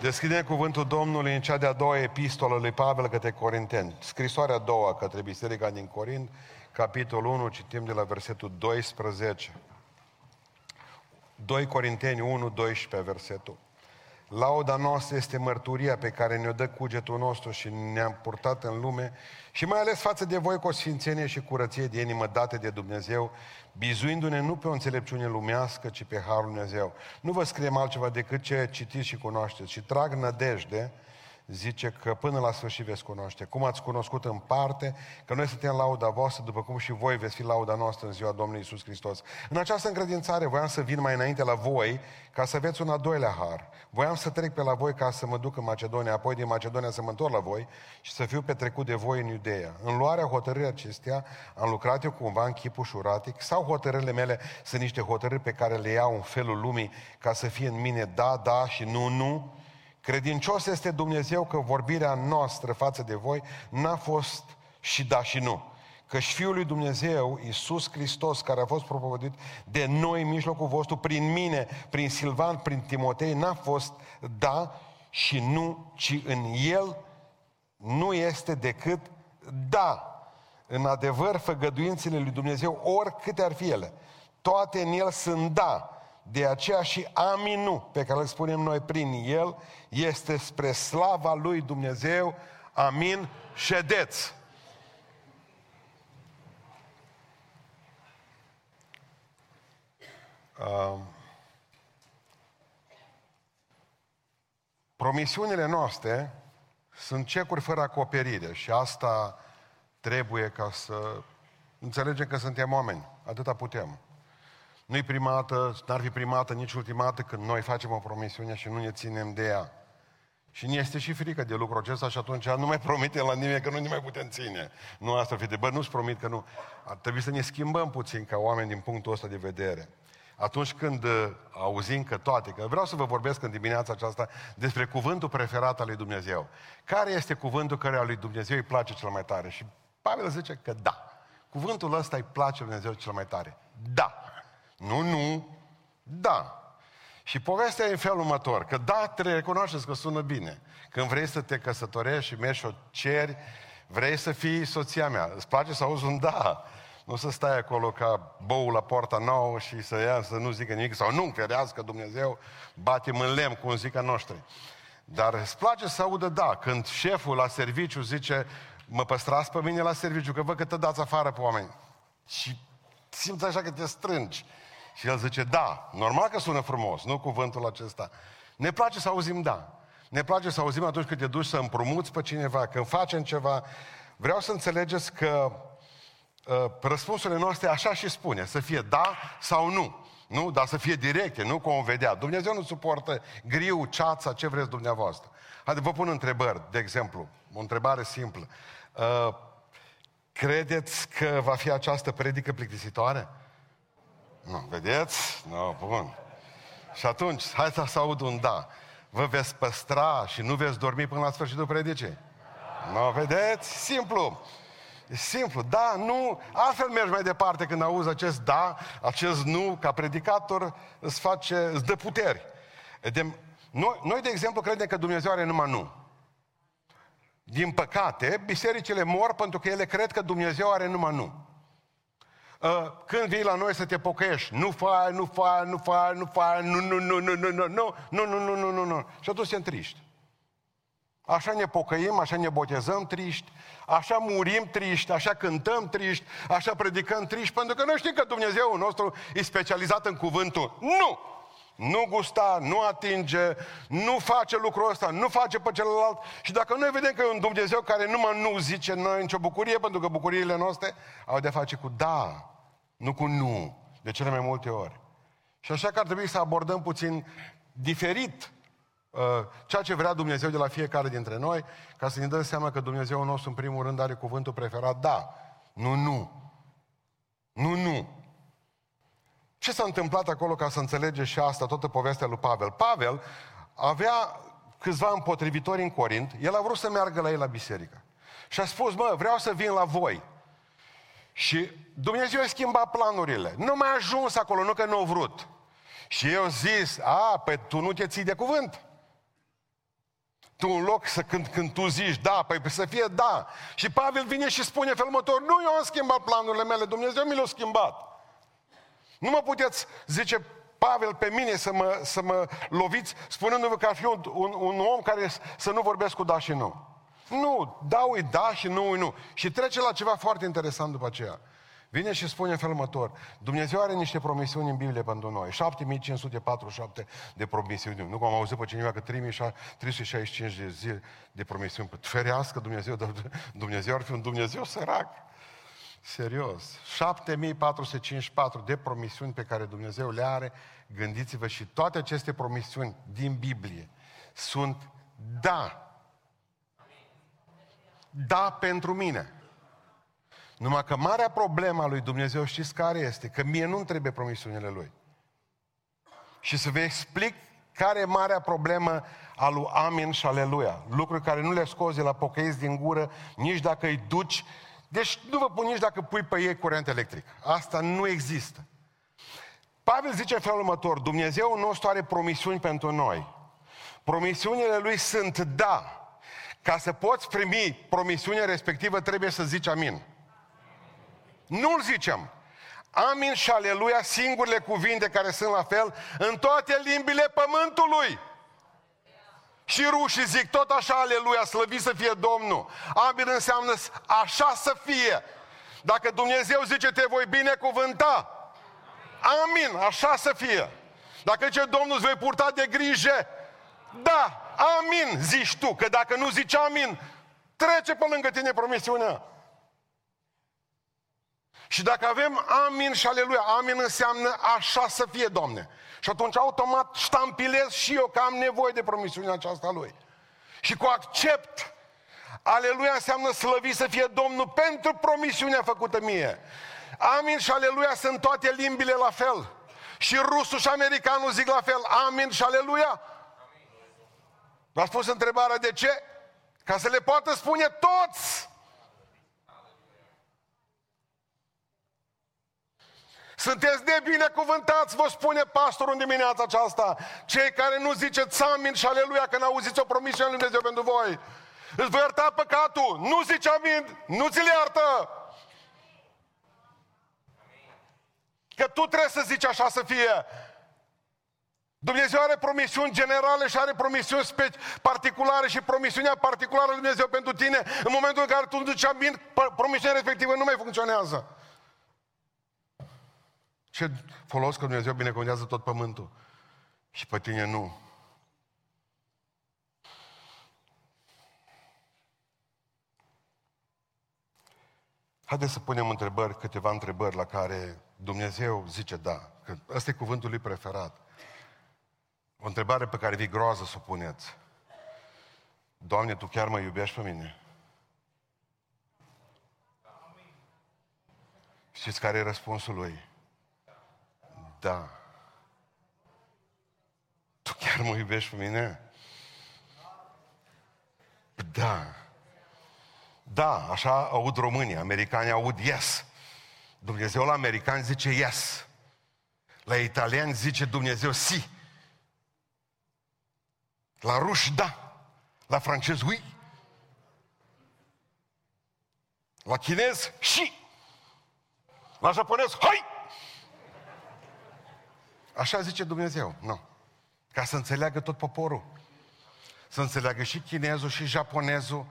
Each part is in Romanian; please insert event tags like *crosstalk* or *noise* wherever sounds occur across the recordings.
Deschidem cuvântul Domnului în cea de-a doua epistolă lui Pavel către Corinteni. Scrisoarea a doua către Biserica din Corint, capitolul 1, citim de la versetul 12. 2 Corinteni 1, 12 versetul. Lauda noastră este mărturia pe care ne-o dă cugetul nostru și ne-am purtat în lume și mai ales față de voi cu o sfințenie și curăție de inimă date de Dumnezeu, bizuindu-ne nu pe o înțelepciune lumească, ci pe Harul Dumnezeu. Nu vă scriem altceva decât ce citiți și cunoașteți și trag nădejde zice că până la sfârșit veți cunoaște. Cum ați cunoscut în parte, că noi suntem lauda voastră, după cum și voi veți fi lauda noastră în ziua Domnului Isus Hristos. În această încredințare voiam să vin mai înainte la voi, ca să aveți un al doilea har. Voiam să trec pe la voi ca să mă duc în Macedonia, apoi din Macedonia să mă întorc la voi și să fiu petrecut de voi în Iudeea. În luarea hotărârii acestea am lucrat eu cumva în chipul șuratic sau hotărârile mele sunt niște hotărâri pe care le iau în felul lumii ca să fie în mine da, da și nu, nu? Credincios este Dumnezeu că vorbirea noastră față de voi n-a fost și da și nu. Căci Fiul lui Dumnezeu, Iisus Hristos, care a fost propovădit de noi în mijlocul vostru, prin mine, prin Silvan, prin Timotei, n-a fost da și nu, ci în El nu este decât da. În adevăr, făgăduințele lui Dumnezeu, oricâte ar fi ele, toate în El sunt da de aceea și aminu pe care îl spunem noi prin el este spre slava lui Dumnezeu. Amin. Ședeți. Uh, promisiunile noastre sunt cecuri fără acoperire și asta trebuie ca să înțelegem că suntem oameni. Atâta putem. Nu-i primată, n-ar fi primată nici ultimată când noi facem o promisiune și nu ne ținem de ea. Și ne este și frică de lucrul acesta și atunci nu mai promitem la nimeni că nu ne mai putem ține. Nu asta fi de, bă, nu-ți promit că nu. Ar trebui să ne schimbăm puțin ca oameni din punctul ăsta de vedere. Atunci când uh, auzim că toate, că vreau să vă vorbesc în dimineața aceasta despre cuvântul preferat al lui Dumnezeu. Care este cuvântul care al lui Dumnezeu îi place cel mai tare? Și Pavel zice că da. Cuvântul ăsta îi place lui Dumnezeu cel mai tare. Da. Nu, nu, da. Și povestea e în felul următor, că da, trebuie recunoașteți că sună bine. Când vrei să te căsătorești și mergi și o ceri, vrei să fii soția mea. Îți place să auzi un da. Nu să stai acolo ca bou la poarta nouă și să ia, să nu zică nimic, sau nu, ferească Dumnezeu, batem în lemn, cum zic a noștri. Dar îți place să audă da. Când șeful la serviciu zice, mă păstrați pe mine la serviciu, că văd că te dați afară pe oameni. Și simți așa că te strângi. Și el zice, da, normal că sună frumos, nu cuvântul acesta. Ne place să auzim da. Ne place să auzim atunci când te duci să împrumuți pe cineva, când facem ceva. Vreau să înțelegeți că uh, răspunsurile noastre așa și spune, să fie da sau nu. Nu? Dar să fie directe, nu cum vedea. Dumnezeu nu suportă griu, ceața, ce vreți dumneavoastră. Haideți, vă pun întrebări, de exemplu. O întrebare simplă. Uh, credeți că va fi această predică plictisitoare? Nu, vedeți? Nu, bun. Și atunci, hai să aud un da. Vă veți păstra și nu veți dormi până la sfârșitul predicii? Nu, vedeți? Simplu. E simplu. Da, nu. Altfel mergi mai departe când auzi acest da, acest nu, ca predicator îți face, îți dă puteri. De, noi, noi, de exemplu, credem că Dumnezeu are numai nu. Din păcate, bisericile mor pentru că ele cred că Dumnezeu are numai nu. Uh, când vii la noi să te pocăiești, nu fai, nu fai, nu fai, nu fai, nu, nu, nu, nu, nu, nu, nu, nu, nu, nu, nu, nu, nu. Și atunci suntem triști. Așa ne pocăim, așa ne botezăm triști, așa murim triști, așa cântăm triști, așa predicăm triști, pentru că noi știm că Dumnezeu nostru e specializat în cuvântul. Nu! Nu gusta, nu atinge, nu face lucrul ăsta, nu face pe celălalt. Și dacă noi vedem că e un Dumnezeu care numai nu zice noi nicio bucurie, pentru că bucuriile noastre au de face cu da, nu cu nu, de cele mai multe ori. Și așa că ar trebui să abordăm puțin diferit uh, ceea ce vrea Dumnezeu de la fiecare dintre noi, ca să ne dăm seama că Dumnezeu nostru, în primul rând, are cuvântul preferat, da, nu, nu. Nu, nu. Ce s-a întâmplat acolo ca să înțelegeți și asta, toată povestea lui Pavel? Pavel avea câțiva împotrivitori în Corint, el a vrut să meargă la ei la biserică. Și a spus, mă, vreau să vin la voi. Și Dumnezeu a schimbat planurile. Nu mai a ajuns acolo, nu că nu a vrut. Și eu zis, a, pe tu nu te ții de cuvânt. tu în loc să când, când tu zici da, păi să fie da. Și Pavel vine și spune felmător, nu, eu am schimbat planurile mele, Dumnezeu mi le-a schimbat. Nu mă puteți, zice Pavel, pe mine să mă, să mă loviți, spunându-vă că ar fi un, un, un om care să nu vorbesc cu da și nu. Nu, da e da și nu nu. Și trece la ceva foarte interesant după aceea. Vine și spune în felul următor, Dumnezeu are niște promisiuni în Biblie pentru noi, 7547 de promisiuni. Nu că am auzit pe cineva că 3365 de zile de promisiuni. Ferească Dumnezeu, dar Dumnezeu ar fi un Dumnezeu sărac. Serios. 7454 de promisiuni pe care Dumnezeu le are, gândiți-vă și toate aceste promisiuni din Biblie sunt da. Da pentru mine. Numai că marea problemă a lui Dumnezeu știți care este? Că mie nu-mi trebuie promisiunile lui. Și să vă explic care e marea problemă a lui Amin și Aleluia. Lucruri care nu le scozi de la pocăiți din gură, nici dacă îi duci. Deci nu vă pun nici dacă pui pe ei curent electric. Asta nu există. Pavel zice în felul următor, Dumnezeu nostru are promisiuni pentru noi. Promisiunile lui sunt da. Ca să poți primi promisiunea respectivă, trebuie să zici amin. Nu-l zicem. Amin și aleluia, singurele cuvinte care sunt la fel în toate limbile pământului. Și rușii zic tot așa, aleluia, slăvit să fie Domnul. Amin înseamnă așa să fie. Dacă Dumnezeu zice te voi binecuvânta, amin, așa să fie. Dacă zice Domnul îți vei purta de grijă, da, amin, zici tu, că dacă nu zici amin, trece pe lângă tine promisiunea. Și dacă avem amin și aleluia, amin înseamnă așa să fie, Doamne. Și atunci automat ștampilez și eu că am nevoie de promisiunea aceasta lui. Și cu accept, aleluia înseamnă slăvit să fie Domnul pentru promisiunea făcută mie. Amin și aleluia sunt toate limbile la fel. Și rusul și americanul zic la fel, amin și aleluia. V-ați pus întrebarea de ce? Ca să le poată spune toți. Sunteți nebinecuvântați, vă spune pastorul în dimineața aceasta. Cei care nu ziceți amin și aleluia când auziți o promisiune lui Dumnezeu pentru voi. Îți voi ierta păcatul. Nu zici amin, nu ți-l iartă. Că tu trebuie să zici așa să fie. Dumnezeu are promisiuni generale și are promisiuni particulare și promisiunea particulară lui Dumnezeu pentru tine, în momentul în care tu zici amin, promisiunea respectivă nu mai funcționează. Ce folos că Dumnezeu binecuvântează tot pământul și pe tine nu. Haideți să punem întrebări, câteva întrebări la care Dumnezeu zice da. Că ăsta e cuvântul lui preferat. O întrebare pe care vi groază să o puneți. Doamne, Tu chiar mă iubești pe mine? Știți care e răspunsul lui? Da. Tu chiar mă iubești pe mine? Da. Da, așa aud românii, americanii aud yes. Dumnezeu la americani zice yes. La italiani zice Dumnezeu si. La ruși da. La francez oui. La chinez și. La japonez hai. Așa zice Dumnezeu. Nu. Ca să înțeleagă tot poporul. Să înțeleagă și chinezul, și japonezul,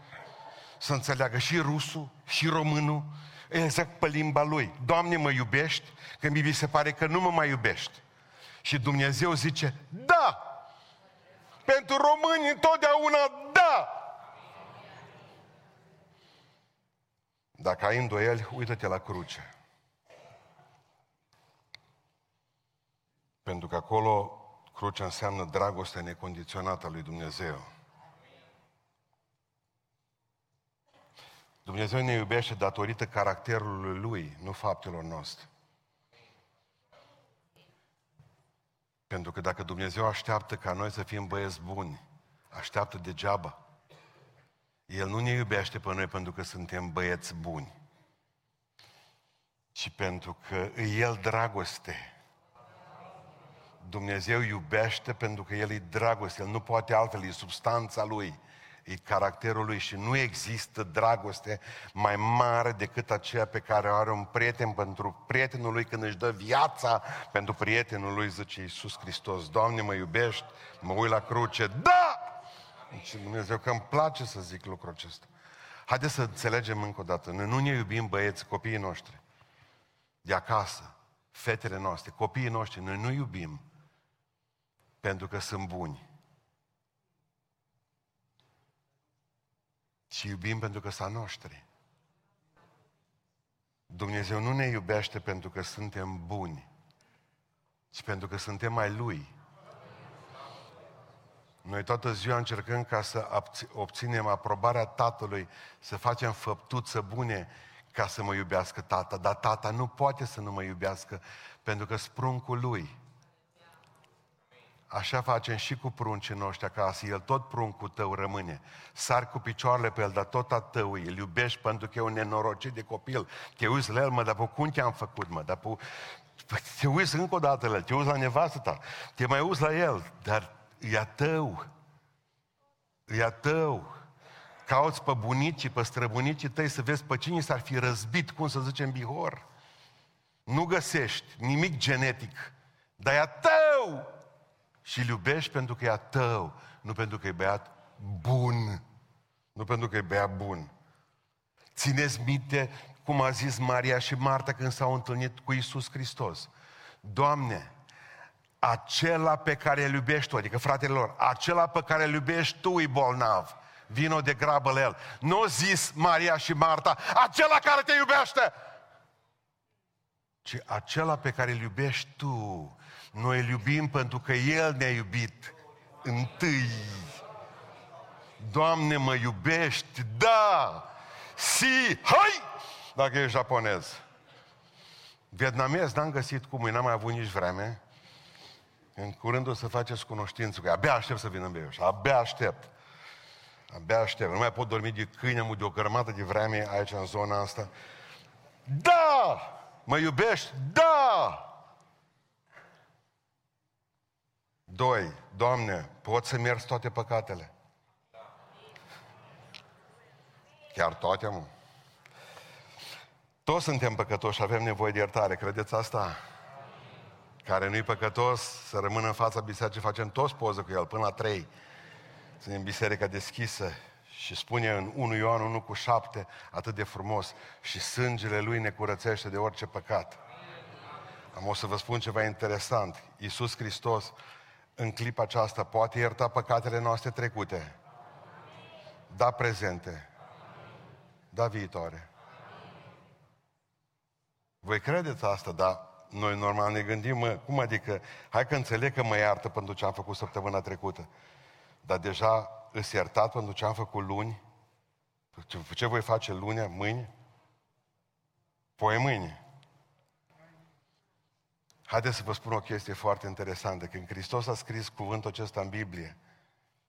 să înțeleagă și rusul, și românul, exact pe limba lui. Doamne, mă iubești? Când mi se pare că nu mă mai iubești. Și Dumnezeu zice, da! Pentru români întotdeauna da! Dacă ai îndoieli, uită-te la cruce. Pentru că acolo crucea înseamnă dragostea necondiționată a lui Dumnezeu. Dumnezeu ne iubește datorită caracterului Lui, nu faptelor noastre. Pentru că dacă Dumnezeu așteaptă ca noi să fim băieți buni, așteaptă degeaba. El nu ne iubește pe noi pentru că suntem băieți buni, ci pentru că El dragoste. Dumnezeu iubește pentru că El e dragoste, El nu poate altfel, e substanța Lui. e caracterul lui și nu există dragoste mai mare decât aceea pe care o are un prieten pentru prietenul lui când își dă viața pentru prietenul lui, zice Iisus Hristos. Doamne, mă iubești? Mă uit la cruce. Da! Și Dumnezeu că îmi place să zic lucrul acesta. Haideți să înțelegem încă o dată. Noi nu ne iubim băieți, copiii noștri. De acasă, fetele noastre, copiii noștri, noi nu iubim pentru că sunt buni. ci iubim pentru că sunt noștri. Dumnezeu nu ne iubește pentru că suntem buni, ci pentru că suntem mai Lui. Noi toată ziua încercăm ca să obținem aprobarea Tatălui, să facem făptuță bune ca să mă iubească Tata, dar Tata nu poate să nu mă iubească pentru că spruncul Lui. Așa facem și cu pruncii noștri acasă. El tot pruncul tău rămâne. Sar cu picioarele pe el, dar tot a tău Îl iubești pentru că e un nenorocit de copil. Te uiți la el, mă, dar pe cum te-am făcut, mă? Dar pe... Te uiți încă o dată la el, te uiți la nevastă ta, te mai uiți la el, dar e a tău. E a tău. Cauți pe bunicii, pe străbunicii tăi să vezi pe cine s-ar fi răzbit, cum să zicem, bihor. Nu găsești nimic genetic, dar e a tău și îl iubești pentru că e a tău, nu pentru că e băiat bun. Nu pentru că e băiat bun. Țineți minte cum a zis Maria și Marta când s-au întâlnit cu Isus Hristos. Doamne, acela pe care îl iubești tu, adică fratele lor, acela pe care îl iubești tu e bolnav. Vino de grabă la el. Nu zis Maria și Marta, acela care te iubește, ci acela pe care îl iubești tu noi îl iubim pentru că El ne-a iubit întâi. Doamne, mă iubești? Da! Si! Hai! Dacă ești japonez. Vietnamez n-am găsit cum, n-am mai avut nici vreme. În curând o să faceți cunoștință cu Abia aștept să vină în Beiuș. Abia aștept. Abia aștept. Nu mai pot dormi de câine, de o cărmată de vreme aici în zona asta. Da! Mă iubești? Da! Doi, Doamne, pot să merg toate păcatele? Chiar toate, mă? Toți suntem păcătoși și avem nevoie de iertare, credeți asta? Care nu-i păcătos, să rămână în fața bisericii, facem toți poză cu el, până la trei. Suntem biserica deschisă și spune în 1 Ioan 1 cu 7, atât de frumos, și sângele lui ne curățește de orice păcat. Am o să vă spun ceva interesant. Iisus Hristos în clipa aceasta poate ierta păcatele noastre trecute. Da prezente. Da viitoare. Voi credeți asta, dar noi normal ne gândim, mă, cum adică, hai că înțeleg că mă iartă pentru ce am făcut săptămâna trecută. Dar deja îți iertat pentru ce am făcut luni? Ce voi face luni, mâine? Poi mâine. Haideți să vă spun o chestie foarte interesantă. Când Hristos a scris cuvântul acesta în Biblie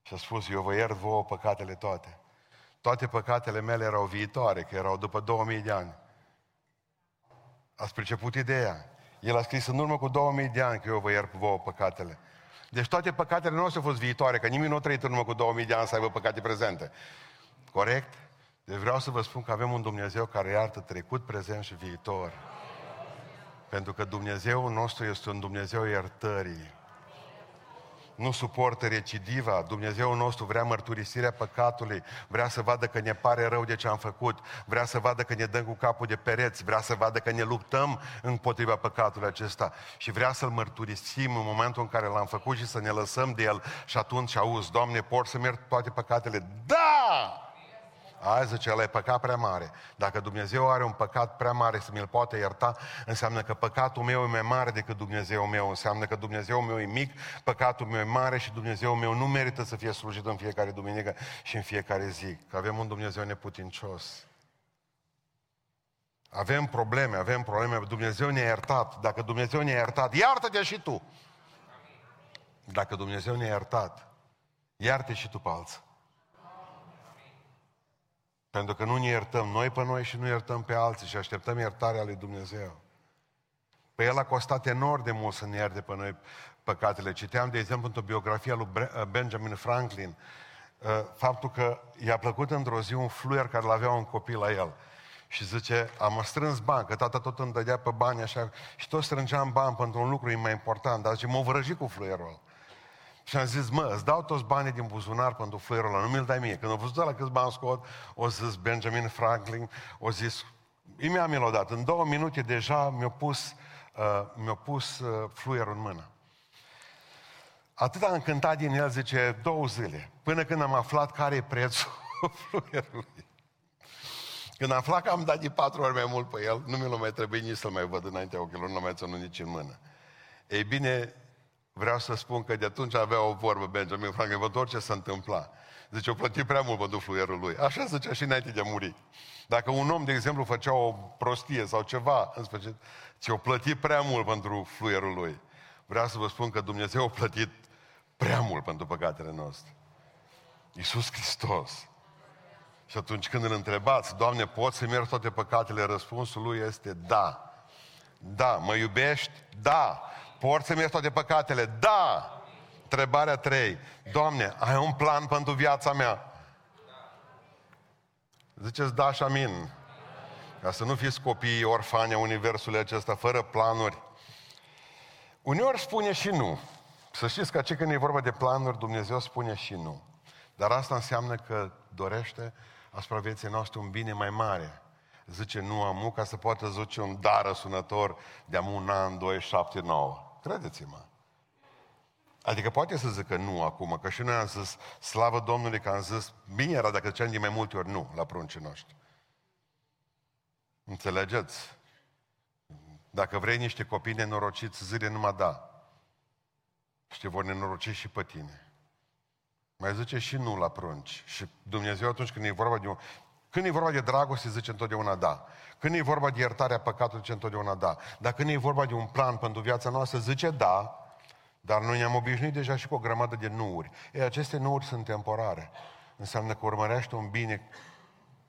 și a spus, eu vă iert vouă păcatele toate. Toate păcatele mele erau viitoare, că erau după 2000 de ani. Ați priceput ideea? El a scris în urmă cu 2000 de ani că eu vă iert vouă păcatele. Deci toate păcatele noastre au fost viitoare, că nimeni nu a trăit în urmă cu 2000 de ani să aibă păcate prezente. Corect? Deci vreau să vă spun că avem un Dumnezeu care iartă trecut, prezent și viitor. Pentru că Dumnezeu nostru este un Dumnezeu iertării. Nu suportă recidiva. Dumnezeu nostru vrea mărturisirea păcatului, vrea să vadă că ne pare rău de ce am făcut, vrea să vadă că ne dăm cu capul de pereți, vrea să vadă că ne luptăm împotriva păcatului acesta și vrea să-l mărturisim în momentul în care l-am făcut și să ne lăsăm de el și atunci auzi, Doamne, pot să merg toate păcatele? Da! Azi zice, ăla e păcat prea mare. Dacă Dumnezeu are un păcat prea mare să mi-l poate ierta, înseamnă că păcatul meu e mai mare decât Dumnezeu meu. Înseamnă că Dumnezeu meu e mic, păcatul meu e mare și Dumnezeu meu nu merită să fie slujit în fiecare duminică și în fiecare zi. Că avem un Dumnezeu neputincios. Avem probleme, avem probleme. Dumnezeu ne-a iertat. Dacă Dumnezeu ne-a iertat, iartă-te și tu. Dacă Dumnezeu ne-a iertat, iartă și tu pe alții. Pentru că nu ne iertăm noi pe noi și nu iertăm pe alții și așteptăm iertarea lui Dumnezeu. Pe el a costat enorm de mult să ne ierte pe noi păcatele. Citeam, de exemplu, într-o biografie lui Benjamin Franklin, uh, faptul că i-a plăcut într-o zi un fluier care l-avea un copil la el. Și zice, am strâns bani, că tata tot îmi dădea pe bani așa, și tot strângeam bani pentru un lucru mai important, dar zice, m-a vrăjit cu fluierul ăla. Și am zis, mă, îți dau toți banii din buzunar pentru fluierul ăla, nu mi-l dai mie. Când am văzut la câți bani scot, o zis Benjamin Franklin, o zis, imediat mi l-a dat. În două minute deja mi-a pus, uh, mi-a pus uh, fluierul în mână. Atât am încântat din el, zice, două zile, până când am aflat care e prețul *laughs* fluierului. Când am aflat că am dat de patru ori mai mult pe el, nu mi-l mai trebuie nici să-l mai văd înaintea ochilor, nu mai ținut nici în mână. Ei bine, vreau să spun că de atunci avea o vorbă Benjamin Franklin, văd orice se întâmpla. Zice, o plăti prea mult pentru fluierul lui. Așa zicea și înainte de a muri. Dacă un om, de exemplu, făcea o prostie sau ceva, în special, ți-o plăti prea mult pentru fluierul lui. Vreau să vă spun că Dumnezeu a plătit prea mult pentru păcatele noastre. Iisus Hristos. Și atunci când îl întrebați, Doamne, poți să merg toate păcatele? Răspunsul lui este da. Da. Mă iubești? Da. Poți să merg toate păcatele? Da. Întrebarea 3. Doamne, ai un plan pentru viața mea? Ziceți da și amin. Ca să nu fiți copiii orfani a universului acesta, fără planuri. Uneori spune și nu. Să știți că ce când e vorba de planuri, Dumnezeu spune și nu. Dar asta înseamnă că dorește asupra vieții noastre un bine mai mare. Zice nu amu ca să poată zice un dar răsunător de am un an, doi, șapte, nouă. Credeți-mă. Adică poate să zică nu acum, că și noi am zis, slavă Domnului că am zis, bine era dacă ziceam de mai multe ori nu la pruncii noștri. Înțelegeți? Dacă vrei niște copii nenorociți, zile numai da. Și te vor nenoroci și pe tine. Mai zice și nu la prunci. Și Dumnezeu atunci când e vorba de un... Când e vorba de dragoste, zice întotdeauna da. Când e vorba de iertarea păcatului, zice întotdeauna da. Dar când e vorba de un plan pentru viața noastră, zice da, dar noi ne-am obișnuit deja și cu o grămadă de nuuri. Ei, aceste nuuri sunt temporare. Înseamnă că urmărește un bine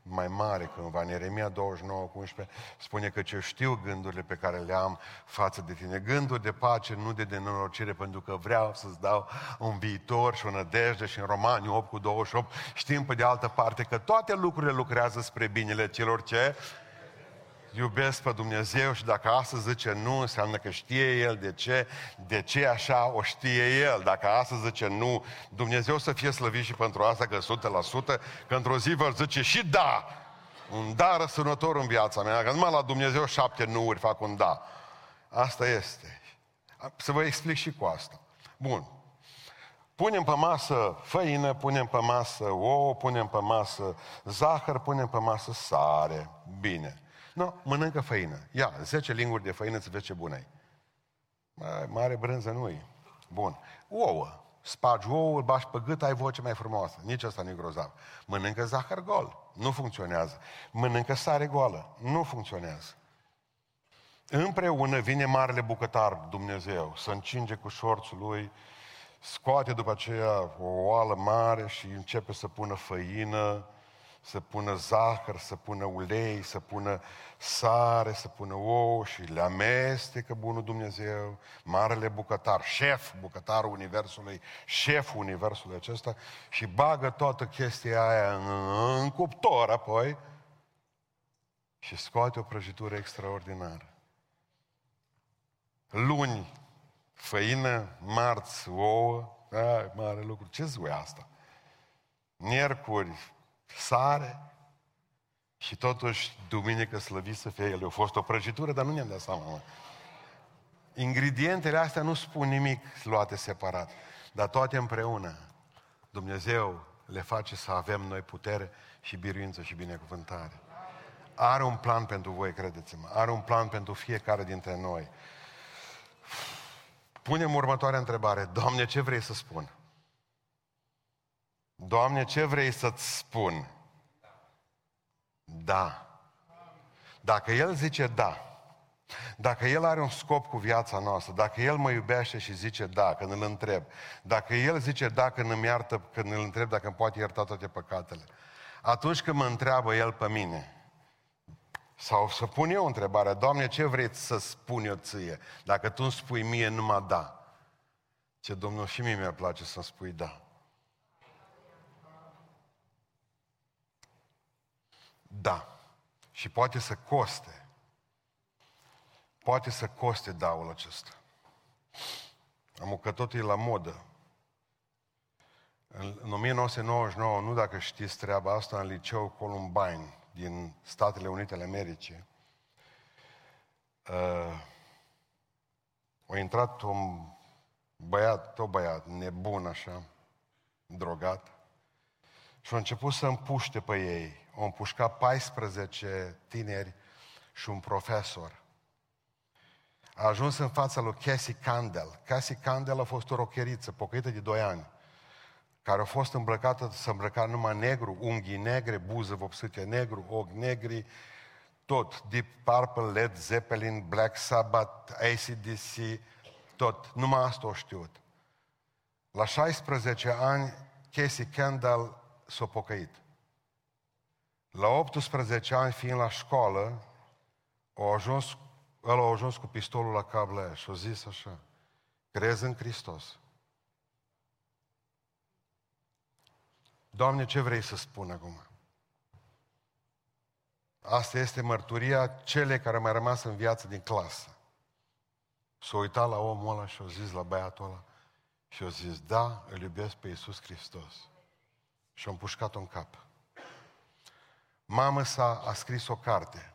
mai mare cândva, în Ieremia 29 cu 11, spune că ce știu gândurile pe care le am față de tine. Gânduri de pace, nu de denorocire, pentru că vreau să-ți dau un viitor și o nădejde și în Romani 8 cu 28 știm pe de altă parte că toate lucrurile lucrează spre binele celor ce iubesc pe Dumnezeu și dacă astăzi zice nu, înseamnă că știe El de ce, de ce așa o știe El. Dacă astăzi zice nu, Dumnezeu să fie slăvit și pentru asta că 100%, că într-o zi vă zice și da, un da răsunător în viața mea, că numai la Dumnezeu șapte nuuri fac un da. Asta este. Să vă explic și cu asta. Bun. Punem pe masă făină, punem pe masă ouă, punem pe masă zahăr, punem pe masă sare. Bine. Nu, mănâncă făină. Ia, 10 linguri de făină, să vezi ce bună e. Mare brânză nu e. Bun. Ouă. Spargi ouă, îl bași pe gât, ai voce mai frumoasă. Nici asta nu e grozav. Mănâncă zahăr gol. Nu funcționează. Mănâncă sare goală. Nu funcționează. Împreună vine marele bucătar, Dumnezeu, să încinge cu șorțul lui, scoate după aceea o oală mare și începe să pună făină, să pună zahăr, să pună ulei, să pună sare, să pună ouă și le amestecă bunul Dumnezeu, marele bucătar, șef, bucătarul Universului, șeful Universului acesta și bagă toată chestia aia în, în cuptor apoi și scoate o prăjitură extraordinară. Luni, făină, marți, ouă, ai, mare lucru, ce zi asta? Miercuri, sare și totuși duminică slăvit să fie el. A fost o prăjitură, dar nu ne-am dat seama. Mă. Ingredientele astea nu spun nimic luate separat, dar toate împreună. Dumnezeu le face să avem noi putere și biruință și binecuvântare. Are un plan pentru voi, credeți-mă. Are un plan pentru fiecare dintre noi. Punem următoarea întrebare. Doamne, ce vrei să spun? Doamne, ce vrei să-ți spun? Da. Dacă El zice da, dacă El are un scop cu viața noastră, dacă El mă iubește și zice da, când îl întreb, dacă El zice da când îmi iartă, când îl întreb dacă îmi poate ierta toate păcatele, atunci când mă întreabă El pe mine, sau să pun eu întrebarea, Doamne, ce vrei să spun eu ție? Dacă Tu îmi spui mie numai da. Ce Domnul și mie mi-ar place să-mi spui da. Da. Și poate să coste. Poate să coste daul acesta. Am că totul e la modă. În 1999, nu dacă știți treaba asta, în liceu Columbine din Statele Unite ale Americii, uh, a intrat un băiat, tot băiat, nebun așa, drogat, și a început să împuște pe ei. Au împușcat 14 tineri și un profesor. A ajuns în fața lui Cassie Candle. Cassie Candle a fost o rocheriță, pocăită de 2 ani, care a fost îmbrăcată, să îmbrăca numai negru, unghii negre, buză vopsite negru, ochi negri, tot, Deep Purple, Led Zeppelin, Black Sabbath, ACDC, tot, numai asta o știut. La 16 ani, Casey Kendall s-a pocăit. La 18 ani, fiind la școală, a ajuns, el a ajuns cu pistolul la cap la ea și a zis așa, crezi în Hristos. Doamne, ce vrei să spun acum? Asta este mărturia celei care mai rămas în viață din clasă. S-a uitat la omul ăla și a zis la băiatul ăla și a zis, da, îl iubesc pe Iisus Hristos. Și a împușcat-o în cap. Mamă sa a scris o carte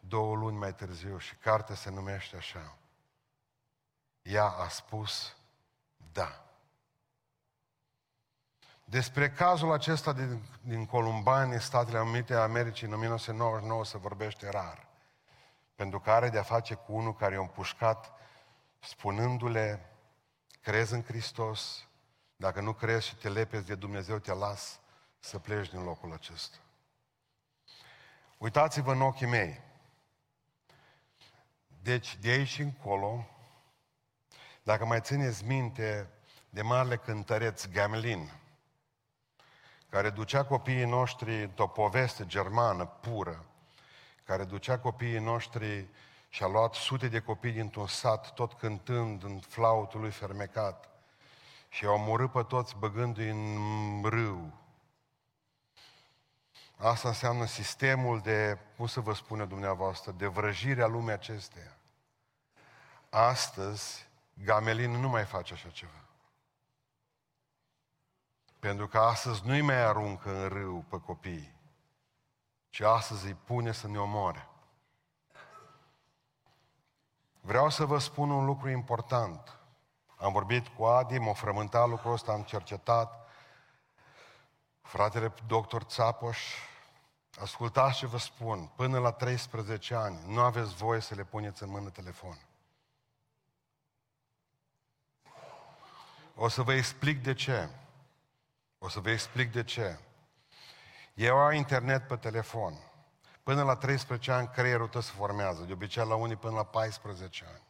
două luni mai târziu și cartea se numește așa. Ea a spus da. Despre cazul acesta din, din Columbani, Statele Unite ale Americii, în 1999 se vorbește rar. Pentru că are de-a face cu unul care i-a împușcat spunându-le, crezi în Hristos, dacă nu crezi și te lepezi de Dumnezeu, te las să pleci din locul acesta. Uitați-vă în ochii mei. Deci, de aici încolo, dacă mai țineți minte de marele cântăreț Gamelin, care ducea copiii noștri într-o poveste germană pură, care ducea copiii noștri și a luat sute de copii dintr-un sat, tot cântând în flautul lui fermecat. Și au omorât pe toți băgându-i în râu. Asta înseamnă sistemul de, cum să vă spune dumneavoastră, de vrăjire a lumii acesteia. Astăzi, Gamelin nu mai face așa ceva. Pentru că astăzi nu-i mai aruncă în râu pe copii, ci astăzi îi pune să ne omoare. Vreau să vă spun un lucru important. Am vorbit cu Adi, m-a frământat lucrul ăsta, am cercetat. Fratele doctor Țapoș, ascultați ce vă spun, până la 13 ani nu aveți voie să le puneți în mână telefon. O să vă explic de ce. O să vă explic de ce. Eu au internet pe telefon. Până la 13 ani creierul tău se formează, de obicei la unii până la 14 ani.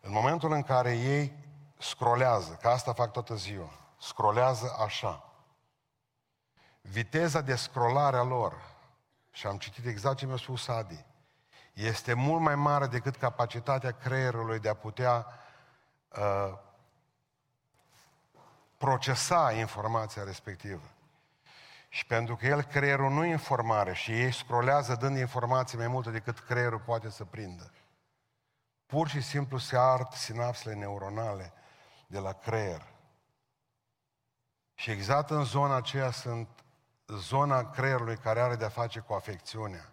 În momentul în care ei scrolează, că asta fac toată ziua, scrolează așa. Viteza de scrollare a lor, și am citit exact ce mi-a spus Adi, este mult mai mare decât capacitatea creierului de a putea uh, procesa informația respectivă. Și pentru că el, creierul, nu informare și ei scrolează dând informații mai multe decât creierul poate să prindă. Pur și simplu se ard sinapsele neuronale de la creier. Și exact în zona aceea sunt zona creierului care are de-a face cu afecțiunea.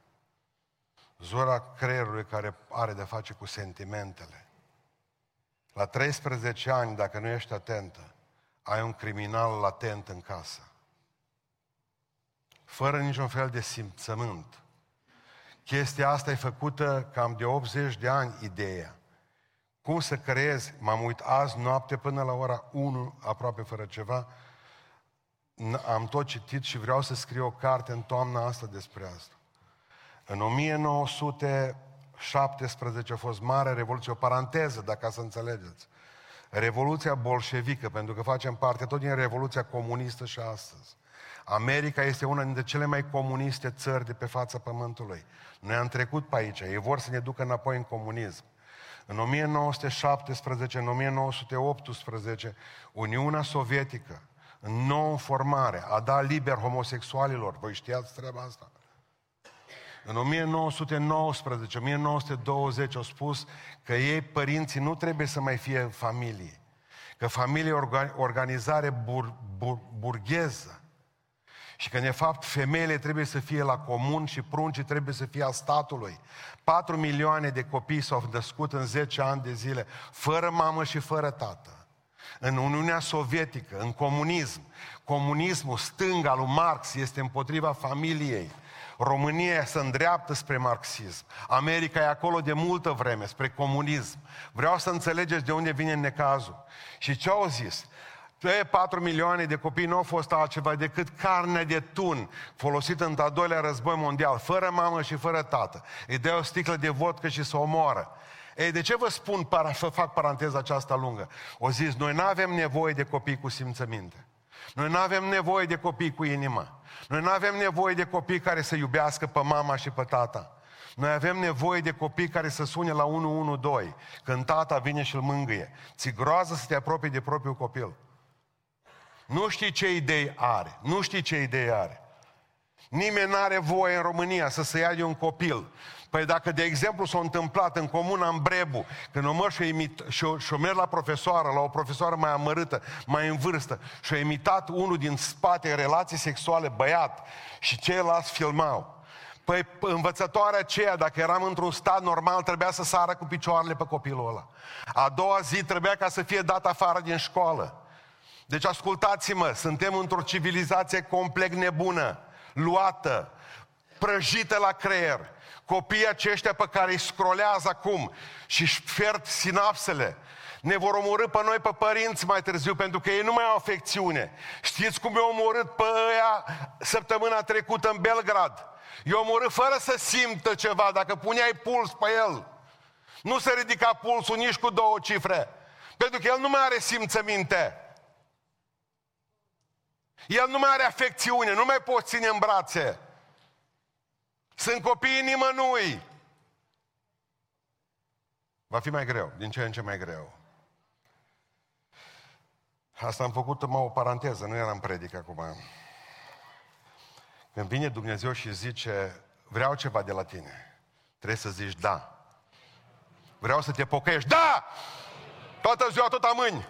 Zona creierului care are de-a face cu sentimentele. La 13 ani, dacă nu ești atentă, ai un criminal latent în casă. Fără niciun fel de simțământ. Chestia asta e făcută cam de 80 de ani, ideea. Cum să creezi, m-am uit azi noapte până la ora 1, aproape fără ceva, am tot citit și vreau să scriu o carte în toamna asta despre asta. În 1917 a fost mare revoluție, o paranteză, dacă să înțelegeți. Revoluția bolșevică, pentru că facem parte tot din Revoluția comunistă și astăzi. America este una dintre cele mai comuniste țări de pe fața pământului. Noi am trecut pe aici, ei vor să ne ducă înapoi în comunism. În 1917, în 1918, Uniunea Sovietică în nou formare, a dat liber homosexualilor. Voi știați treaba asta? În 1919-1920 au spus că ei, părinții, nu trebuie să mai fie familie. Că familie e organizare bur, bur, burgheză. Și că, de fapt, femeile trebuie să fie la comun și pruncii trebuie să fie a statului. 4 milioane de copii s-au născut în 10 ani de zile, fără mamă și fără tată. În Uniunea Sovietică, în comunism, comunismul stânga lui Marx este împotriva familiei. România se îndreaptă spre marxism. America e acolo de multă vreme, spre comunism. Vreau să înțelegeți de unde vine necazul. Și ce au zis? 4 milioane de copii nu au fost altceva decât carne de tun folosită în al doilea război mondial, fără mamă și fără tată. Îi dă o sticlă de vodcă și să omoară. Ei, de ce vă spun, para, să fac paranteza aceasta lungă? O zis, noi nu avem nevoie de copii cu simțăminte. Noi nu avem nevoie de copii cu inimă. Noi nu avem nevoie de copii care să iubească pe mama și pe tata. Noi avem nevoie de copii care să sune la 112 când tata vine și îl mângâie. Ți groază să te apropii de propriul copil. Nu știi ce idei are. Nu știi ce idei are. Nimeni nu are voie în România să se ia de un copil. Păi dacă, de exemplu, s-a întâmplat în comuna în Brebu, când o măr și-o, și-o merg la profesoară, la o profesoară mai amărâtă, mai în vârstă, și-a imitat unul din spate relații sexuale băiat și ceilalți filmau. Păi învățătoarea aceea, dacă eram într-un stat normal, trebuia să sară cu picioarele pe copilul ăla. A doua zi trebuia ca să fie dat afară din școală. Deci ascultați-mă, suntem într-o civilizație complet nebună, luată, prăjită la creier. Copiii aceștia pe care îi scrolează acum și își fert sinapsele, ne vor omorâ pe noi, pe părinți mai târziu, pentru că ei nu mai au afecțiune. Știți cum i-au omorât pe ăia săptămâna trecută în Belgrad? I-au omorât fără să simtă ceva, dacă puneai puls pe el. Nu se ridica pulsul nici cu două cifre, pentru că el nu mai are simțăminte. El nu mai are afecțiune, nu mai poți ține în brațe. Sunt copiii nimănui. Va fi mai greu, din ce în ce mai greu. Asta am făcut mă o paranteză, nu eram predic acum. Când vine Dumnezeu și zice, vreau ceva de la tine, trebuie să zici da. Vreau să te pocăiești, da! Toată ziua, tot amâni.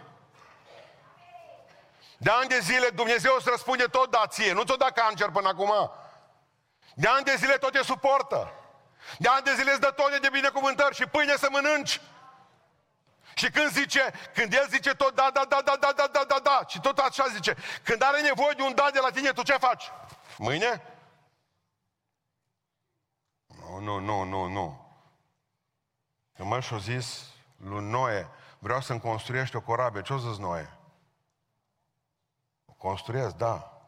De ani de zile Dumnezeu îți răspunde tot da ție, nu ți-o da cancer până acum. De ani de zile tot te suportă. De ani de zile îți dă tone de binecuvântări și pâine să mănânci. Și când zice, când el zice tot da, da, da, da, da, da, da, da, da, și tot așa zice, când are nevoie de un da de la tine, tu ce faci? Mâine? Nu, nu, nu, nu, nu. Că mă și-o zis lui Noe, vreau să-mi construiești o corabie. Ce-o zis Noe? Construiesc, da.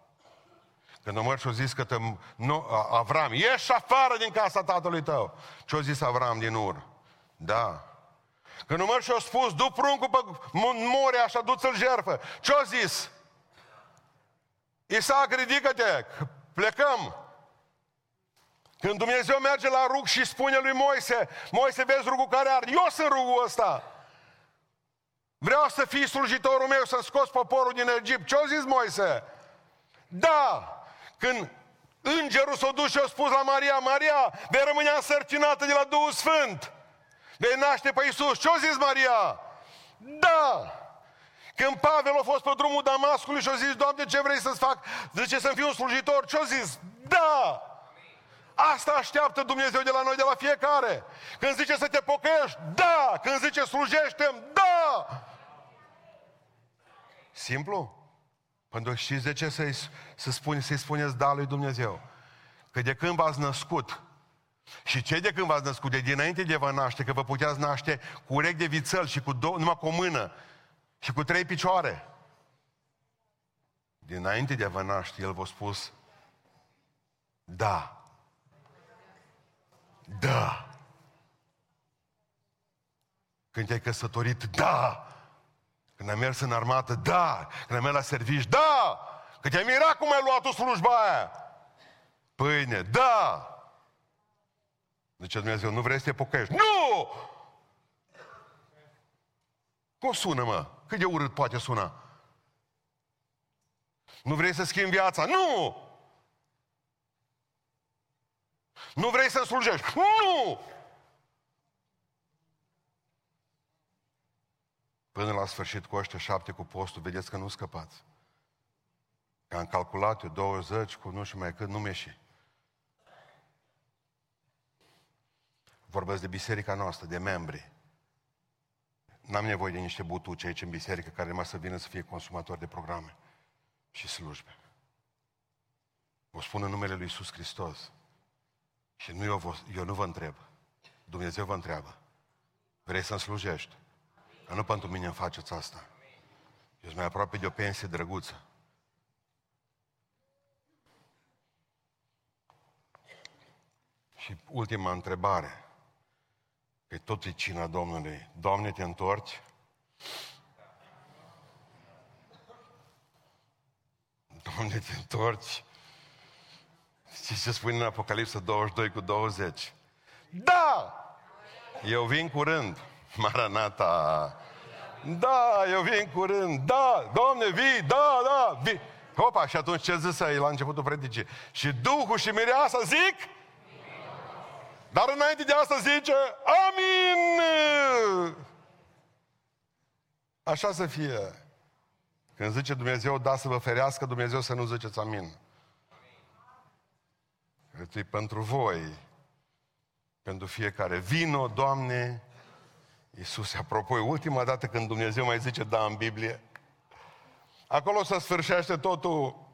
Când o și-o zis că te, nu, Avram, ieși afară din casa tatălui tău. Ce-o zis Avram din Ur? Da. Când o și-o spus, du pruncul pe more așa, du-ți-l jerfă. Ce-o zis? Isaac, ridică-te, plecăm. Când Dumnezeu merge la rug și spune lui Moise, Moise, vezi rugul care are, eu sunt rugul ăsta. Vreau să fii slujitorul meu, să scos poporul din Egipt. Ce-a zis Moise? Da! Când îngerul s-a dus și a spus la Maria, Maria, vei rămâne însărcinată de la Duhul Sfânt. Vei naște pe Iisus. Ce-a zis Maria? Da! Când Pavel a fost pe drumul Damascului și a zis, Doamne, ce vrei să-ți fac? Zice să fiu un slujitor. Ce-a zis? Da! Asta așteaptă Dumnezeu de la noi, de la fiecare. Când zice să te pocăiești, da! Când zice slujește da! Simplu? Pentru că știți de ce să-i, să spune, să-i spuneți da lui Dumnezeu? Că de când v-ați născut, și ce de când v-ați născut? De dinainte de vă naște, că vă puteați naște cu urechi de vițel și cu două, numai cu o mână și cu trei picioare. Dinainte de a vă naște, El v-a spus, da. Da. Când te-ai căsătorit, da. Când ai mers în armată, da. Când ai mers la servici, da. Că te-ai mirat cum ai luat tu slujba aia. Pâine, da. Zice Dumnezeu, nu vrei să te pocăiești? Nu! Cum sună, mă? Cât de urât poate suna? Nu vrei să schimbi viața? Nu! Nu vrei să slujești? Nu! Până la sfârșit cu ăștia șapte cu postul, vedeți că nu scăpați. Că am calculat eu 20 cu nu știu mai cât, nu mi ieși. Vorbesc de biserica noastră, de membri. N-am nevoie de niște butuci aici în biserică care numai să vină să fie consumatori de programe și slujbe. Vă spun în numele Lui Iisus Hristos. Și nu eu, vă, eu nu vă întreb. Dumnezeu vă întreabă. Vrei să-mi slujești? Că nu pentru mine îmi faceți asta. Eu sunt mai aproape de o pensie drăguță. Și ultima întrebare. Că tot e cina Domnului. Doamne, te întorci? Doamne, te întorci? Știți ce spune în Apocalipsa 22 cu 20? Da! Eu vin curând. Maranata! Da, eu vin curând. Da, Doamne, vii, da, da, vii. Hopa, și atunci ce zis la începutul predicii? Și Duhul și Mireasa zic? Dar înainte de asta zice, Amin! Așa să fie. Când zice Dumnezeu, da să vă ferească, Dumnezeu să nu ziceți amin. E pentru voi, pentru fiecare. Vino, Doamne, Iisuse. Apropo, ultima dată când Dumnezeu mai zice da în Biblie, acolo se sfârșește totul.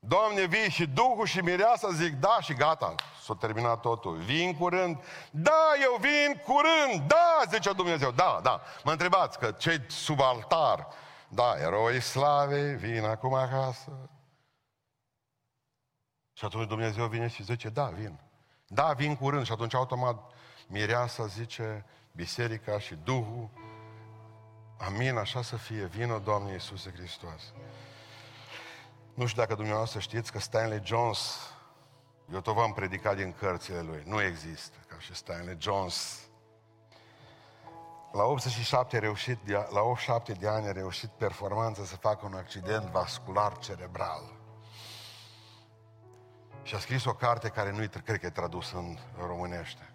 Doamne, vii și Duhul și Mireasa zic da și gata. S-a terminat totul. Vin curând? Da, eu vin curând. Da, zice Dumnezeu. Da, da. Mă întrebați că cei sub altar, da, eroi slave, vin acum acasă. Și atunci Dumnezeu vine și zice, da, vin. Da, vin curând. Și atunci automat Mireasa zice, biserica și Duhul, amin, așa să fie, vină Doamne Iisuse Hristos. Nu știu dacă dumneavoastră știți că Stanley Jones, eu tot v-am predicat din cărțile lui, nu există ca și Stanley Jones. La 87 a reușit, la 87 de ani a reușit performanța să facă un accident vascular cerebral. Și a scris o carte care nu-i, cred că e tradusă în românește.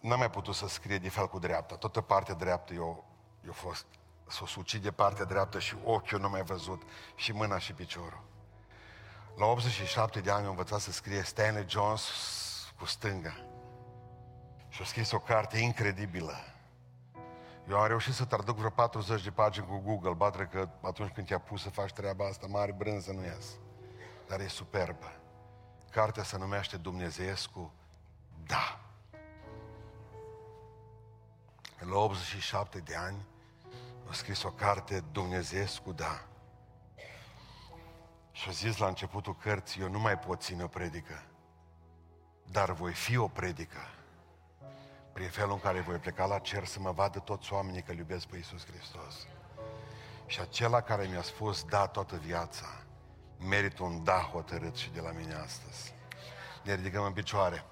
N-am mai putut să scrie de fel cu dreapta. Toată partea dreaptă eu, eu fost s-o sucit de partea dreaptă și ochiul nu mai văzut, și mâna și piciorul. La 87 de ani am învățat să scrie Stanley Jones cu stânga. Și a scris o carte incredibilă. Eu am reușit să traduc vreo 40 de pagini cu Google, batre că atunci când te-a pus să faci treaba asta, mare brânză nu ies. Dar e superbă. Cartea se numește Dumnezeescu Da. La 87 de ani a scris o carte Dumnezeescu Da. Și a zis la începutul cărții, eu nu mai pot ține o predică, dar voi fi o predică prin felul în care voi pleca la cer să mă vadă toți oamenii că iubesc pe Iisus Hristos. Și acela care mi-a spus da toată viața, merită un da hotărât și de la mine astăzi. Ne ridicăm în picioare.